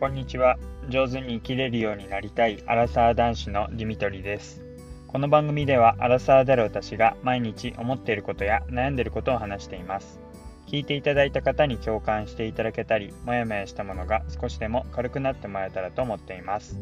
こんにちは。上手に生きれるようになりたい。アラサー男子のディミトリです。この番組ではアラサーである私が毎日思っていることや悩んでいることを話しています。聞いていただいた方に共感していただけたりもやもやしたものが少しでも軽くなってもらえたらと思っています。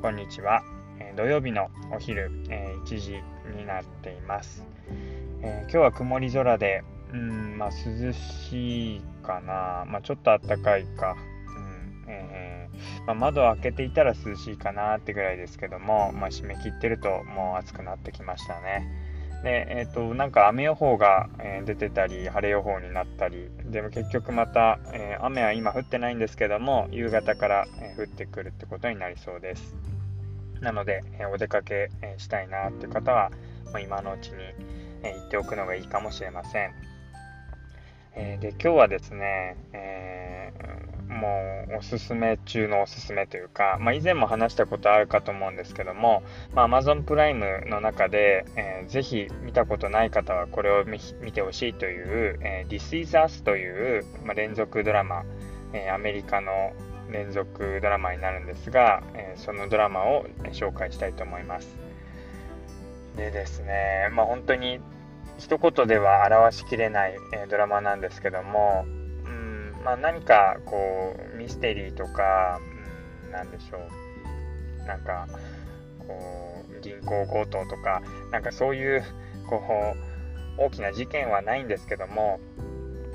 こんにちは、土曜日のお昼、え1時になっています、えー、今日は曇り空でうんまあ涼しいかな。まあちょっと暖かいか。えー、まあ、窓を開けていたら涼しいかなってぐらいですけども、まあ、締め切ってるともう暑くなってきましたね。で、えっ、ー、と、なんか雨予報が、え出てたり、晴れ予報になったり、でも結局また、えー、雨は今降ってないんですけども、夕方から、え降ってくるってことになりそうです。なので、えお出かけ、えしたいなっていう方は、ま今のうちに、え行っておくのがいいかもしれません。えで、今日はですね、えーもうおすすめ中のおすすめというか、まあ、以前も話したことあるかと思うんですけども、まあ、Amazon プライムの中で、えー、ぜひ見たことない方はこれを見てほしいという、えー、This is Us という、まあ、連続ドラマ、えー、アメリカの連続ドラマになるんですが、えー、そのドラマを紹介したいと思います。でですね、まあ、本当に一言では表しきれない、えドラマなんですけども、まあ、何かこうミステリーとか、うん、なんでしょう。なんかこう銀行強盗とかなんかそういうこう大きな事件はないんですけども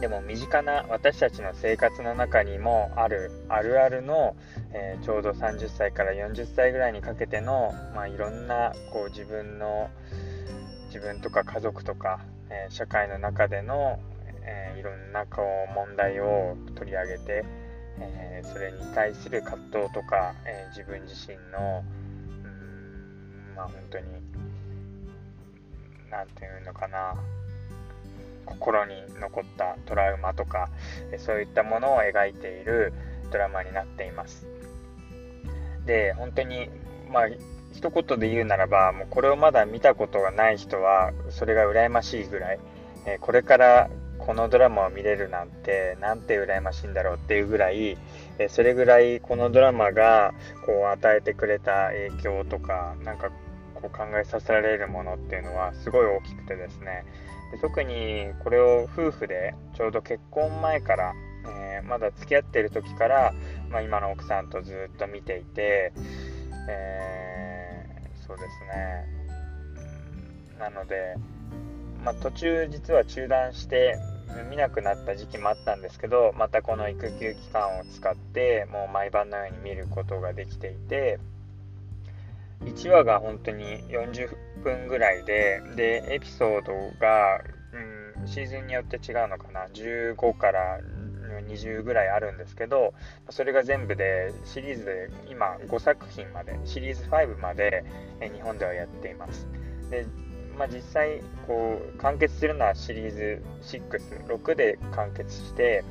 でも身近な私たちの生活の中にもあるあるあるの、えー、ちょうど30歳から40歳ぐらいにかけての、まあ、いろんなこう自分の自分とか家族とか、えー、社会の中での、えー、いろんなこう問題を取り上げて、えー、それに対する葛藤とか、え、自分自身のうんまあ本当に何て言うのかな心に残ったトラウマとか、そういったものを描いているドラマになっています。で本当にまあ一言で言うならばもうこれをまだ見たことがない人はそれが羨ましいぐらい、えこれからこのドラマを見れるなんてなんて羨ましいんだろうっていうぐらい、えそれぐらいこのドラマがこう与えてくれた影響とかなんかこう考えさせられるものっていうのはすごい大きくてですね。で特にこれを夫婦でちょうど結婚前から、えー、まだ付き合ってる時から、まあ、今の奥さんとずっと見ていて、えー、そうですね。なので、まあ、途中実は中断して見なくなった時期もあったんですけどまたこの育休期間を使ってもう毎晩のように見ることができていて1話が本当に40分ぐらいででエピソードが、うん、シーズンによって違うのかな15から20ぐらいあるんですけどそれが全部でシリーズで今5作品までシリーズ5まで日本ではやっています。でまあ、実際こう完結するのはシリーズ66で完結して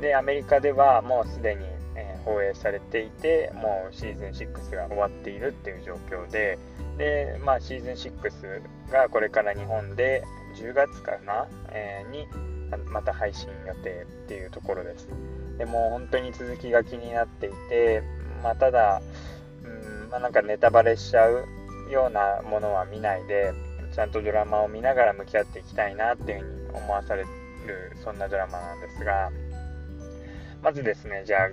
でアメリカではもうすでに、え、放映されていてもうシーズン6が終わっているっていう状況でで、まあ、シーズン6がこれから日本で10月かな、えー、にまた配信予定っていうところです。でも本当に続きが気になっていて、まあ、ただうん、まあ、なんかネタバレしちゃうようなものは見ないでちゃんとドラマを見ながら向き合っていきたいなっていうふうに思わされるそんなドラマなんですがまずですねじゃあ、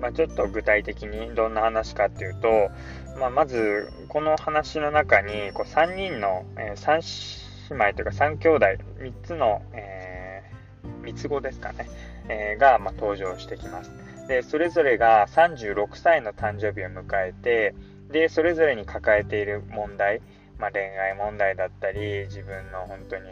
まあ、ちょっと具体的にどんな話かっていうと、まあ、まずこの話の中にこう3人の、えー、3姉妹というか3兄弟3つの、えー、3つ子ですかね、えー、が、まあ、登場してきます。でそれぞれが36歳の誕生日を迎えてでそれぞれに抱えている問題。まあ、恋愛問題だったり自分の本当に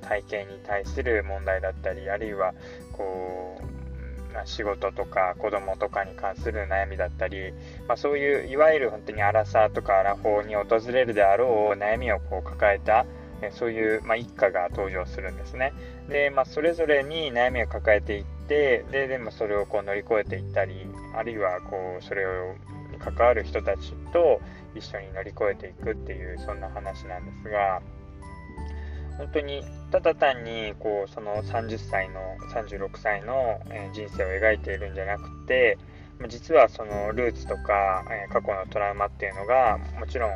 体型に対する問題だったりあるいはこう、まあ、仕事とか子供とかに関する悩みだったり、まあ、そういういわゆる本当にアラサーとかアラフォーに訪れるであろう悩みをこう抱えたそういう、まあ、一家が登場するんですね。で、まあ、それぞれに悩みを抱えていってででもそれをこう乗り越えていったりあるいはこうそれを関わる人たちと一緒に乗り越えていくっていうそんな話なんですが本当にただ単にこうその30歳の36歳の人生を描いているんじゃなくて実はそのルーツとか、過去のトラウマっていうのがもちろん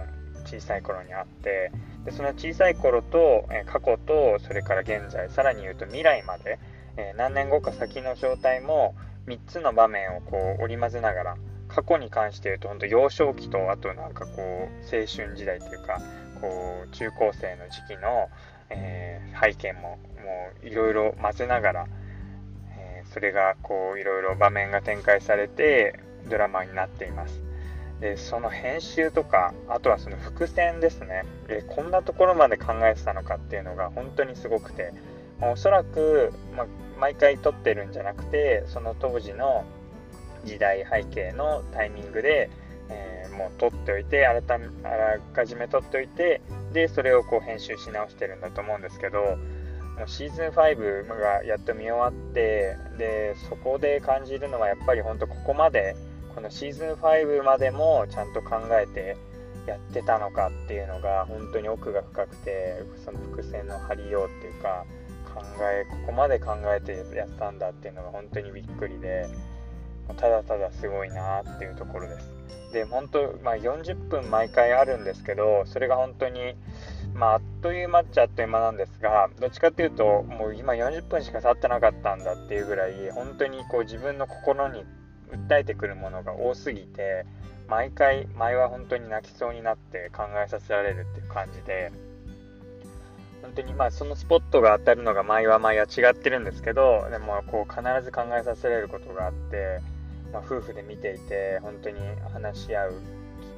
小さい頃にあってでその小さい頃と、過去とそれから現在さらに言うと未来まで、何年後か先の状態も3つの場面をこう織り交ぜながら過去に関して言うと本当幼少期とあとなんかこう青春時代というかこう中高生の時期の、えー、背景ももういろいろ混ぜながら、えー、それがこういろいろ場面が展開されてドラマになっています。でその編集とかあとはその伏線ですねでこんなところまで考えてたのかっていうのが本当にすごくて、まあ、おそらく、まあ、毎回撮ってるんじゃなくてその当時の時代背景のタイミングで、えー、もう撮っておいてあらたあらかじめ撮っておいてでそれをこう編集し直してるんだと思うんですけどもうシーズン5がやっと見終わってでそこで感じるのはやっぱり本当ここまでこのシーズン5までもちゃんと考えてやってたのかっていうのが本当に奥が深くてその伏線の張りようっていうか考えここまで考えてやったんだっていうのが本当にびっくりでただただすごいなっていうところです。で本当、まあ、40分毎回あるんですけどそれが本当にまあ、あっという間っちゃあっという間なんですがどっちかっていうともう今40分しか経ってなかったんだっていうぐらい本当にこう自分の心に訴えてくるものが多すぎて毎回前は本当に泣きそうになって考えさせられるっていう感じで本当にまあそのスポットが当たるのが毎は毎は違ってるんですけどでもこう必ず考えさせられることがあって、まあ、夫婦で見ていて本当に話し合うきっ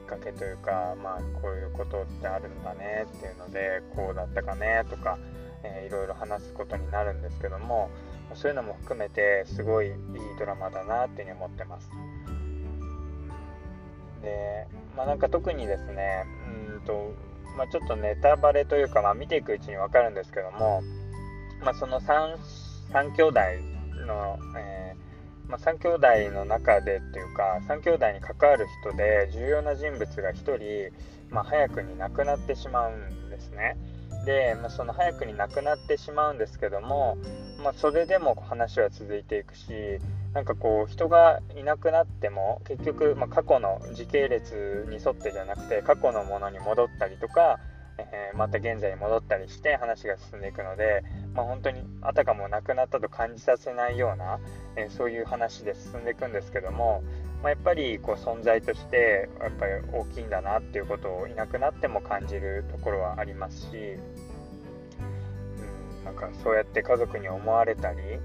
かけというか、まあ、こういうことってあるんだねっていうのでこうだったかねとか、えー、いろいろ話すことになるんですけどもそういうのも含めてすごいいいドラマだなっていうふうに思ってます。で、まあ、なんか特にですねうんとまあ、ちょっとネタバレというか、まあ、見ていくうちに分かるんですけども、まあ、その 3, 3兄弟の、え、まあ、3兄弟の中でっていうか3兄弟に関わる人で重要な人物が1人、まあ、早くに亡くなってしまうんですね。で、まあ、その早くに亡くなってしまうんですけども、まあ、それでも話は続いていくしなんかこう人がいなくなっても結局、ま、過去の時系列に沿ってじゃなくて過去のものに戻ったりとか、えー、また現在に戻ったりして話が進んでいくので、まあ、本当にあたかもなくなったと感じさせないような、えー、そういう話で進んでいくんですけども、まあ、やっぱりこう存在としてやっぱり大きいんだなっていうことをいなくなっても感じるところはありますし、うん、なんかそうやって家族に思われたりうん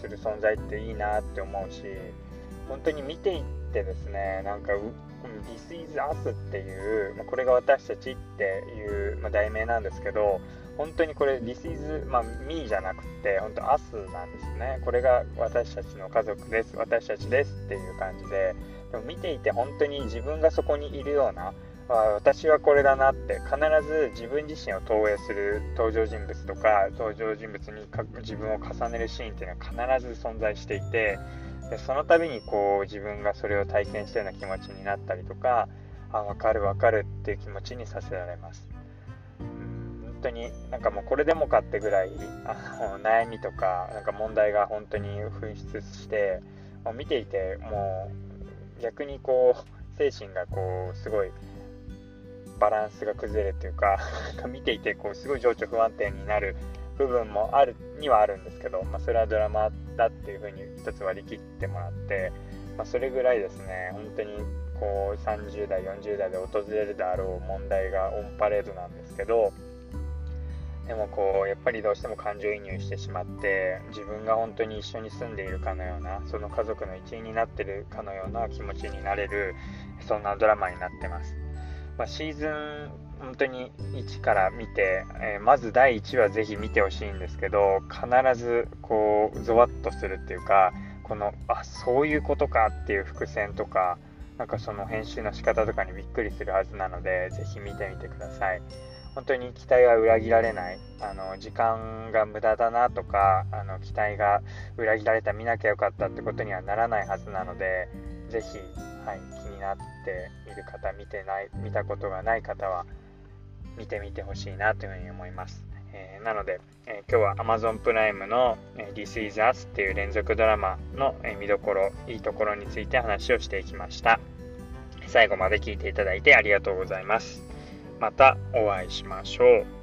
する存在っていいなって思うし本当に見ていってですねなんか「This is Us」っていう、まあ、これが私たちっていう、まあ、題名なんですけど本当にこれ This is、まあ、Me じゃなくて本当 Us なんですね。これが私たちの家族です私たちですっていう感じででも見ていて本当に自分がそこにいるような私はこれだなって必ず自分自身を投影する登場人物とか登場人物に自分を重ねるシーンっていうのは必ず存在していてでその度にこう自分がそれを体験したような気持ちになったりとかあ分かる分かるっていう気持ちにさせられます。本当になんかもうこれでもかってぐらいあの悩みとかなんか問題が本当に噴出してもう見ていてもう逆にこう精神がこうすごいバランスが崩れるというか見ていてこうすごい情緒不安定になる部分もあるにはあるんですけど、まあ、それはドラマだっていうふうに一つ割り切ってもらって、まあ、それぐらいですね本当にこう30代40代で訪れるであろう問題がオンパレードなんですけどでもこうやっぱりどうしても感情移入してしまって自分が本当に一緒に住んでいるかのようなその家族の一員になってるかのような気持ちになれるそんなドラマになってます。まあ、シーズン本当に1から見て、えー、まず第1話ぜひ見てほしいんですけど必ずこうゾワッとするっていうかこのあそういうことかっていう伏線とかなんかその編集の仕方とかにびっくりするはずなのでぜひ見てみてください。本当に期待は裏切られない。あの時間が無駄だなとかあの期待が裏切られた見なきゃよかったってことにはならないはずなのでぜひ、はい、気になっている方見てない見たことがない方は見てみてほしいなというふうに思います、えー、なので、えー、今日は Amazon プライムの、This is Us っていう連続ドラマの、見どころ、いいところについて話をしていきました。最後まで聞いていただいてありがとうございます。またお会いしましょう。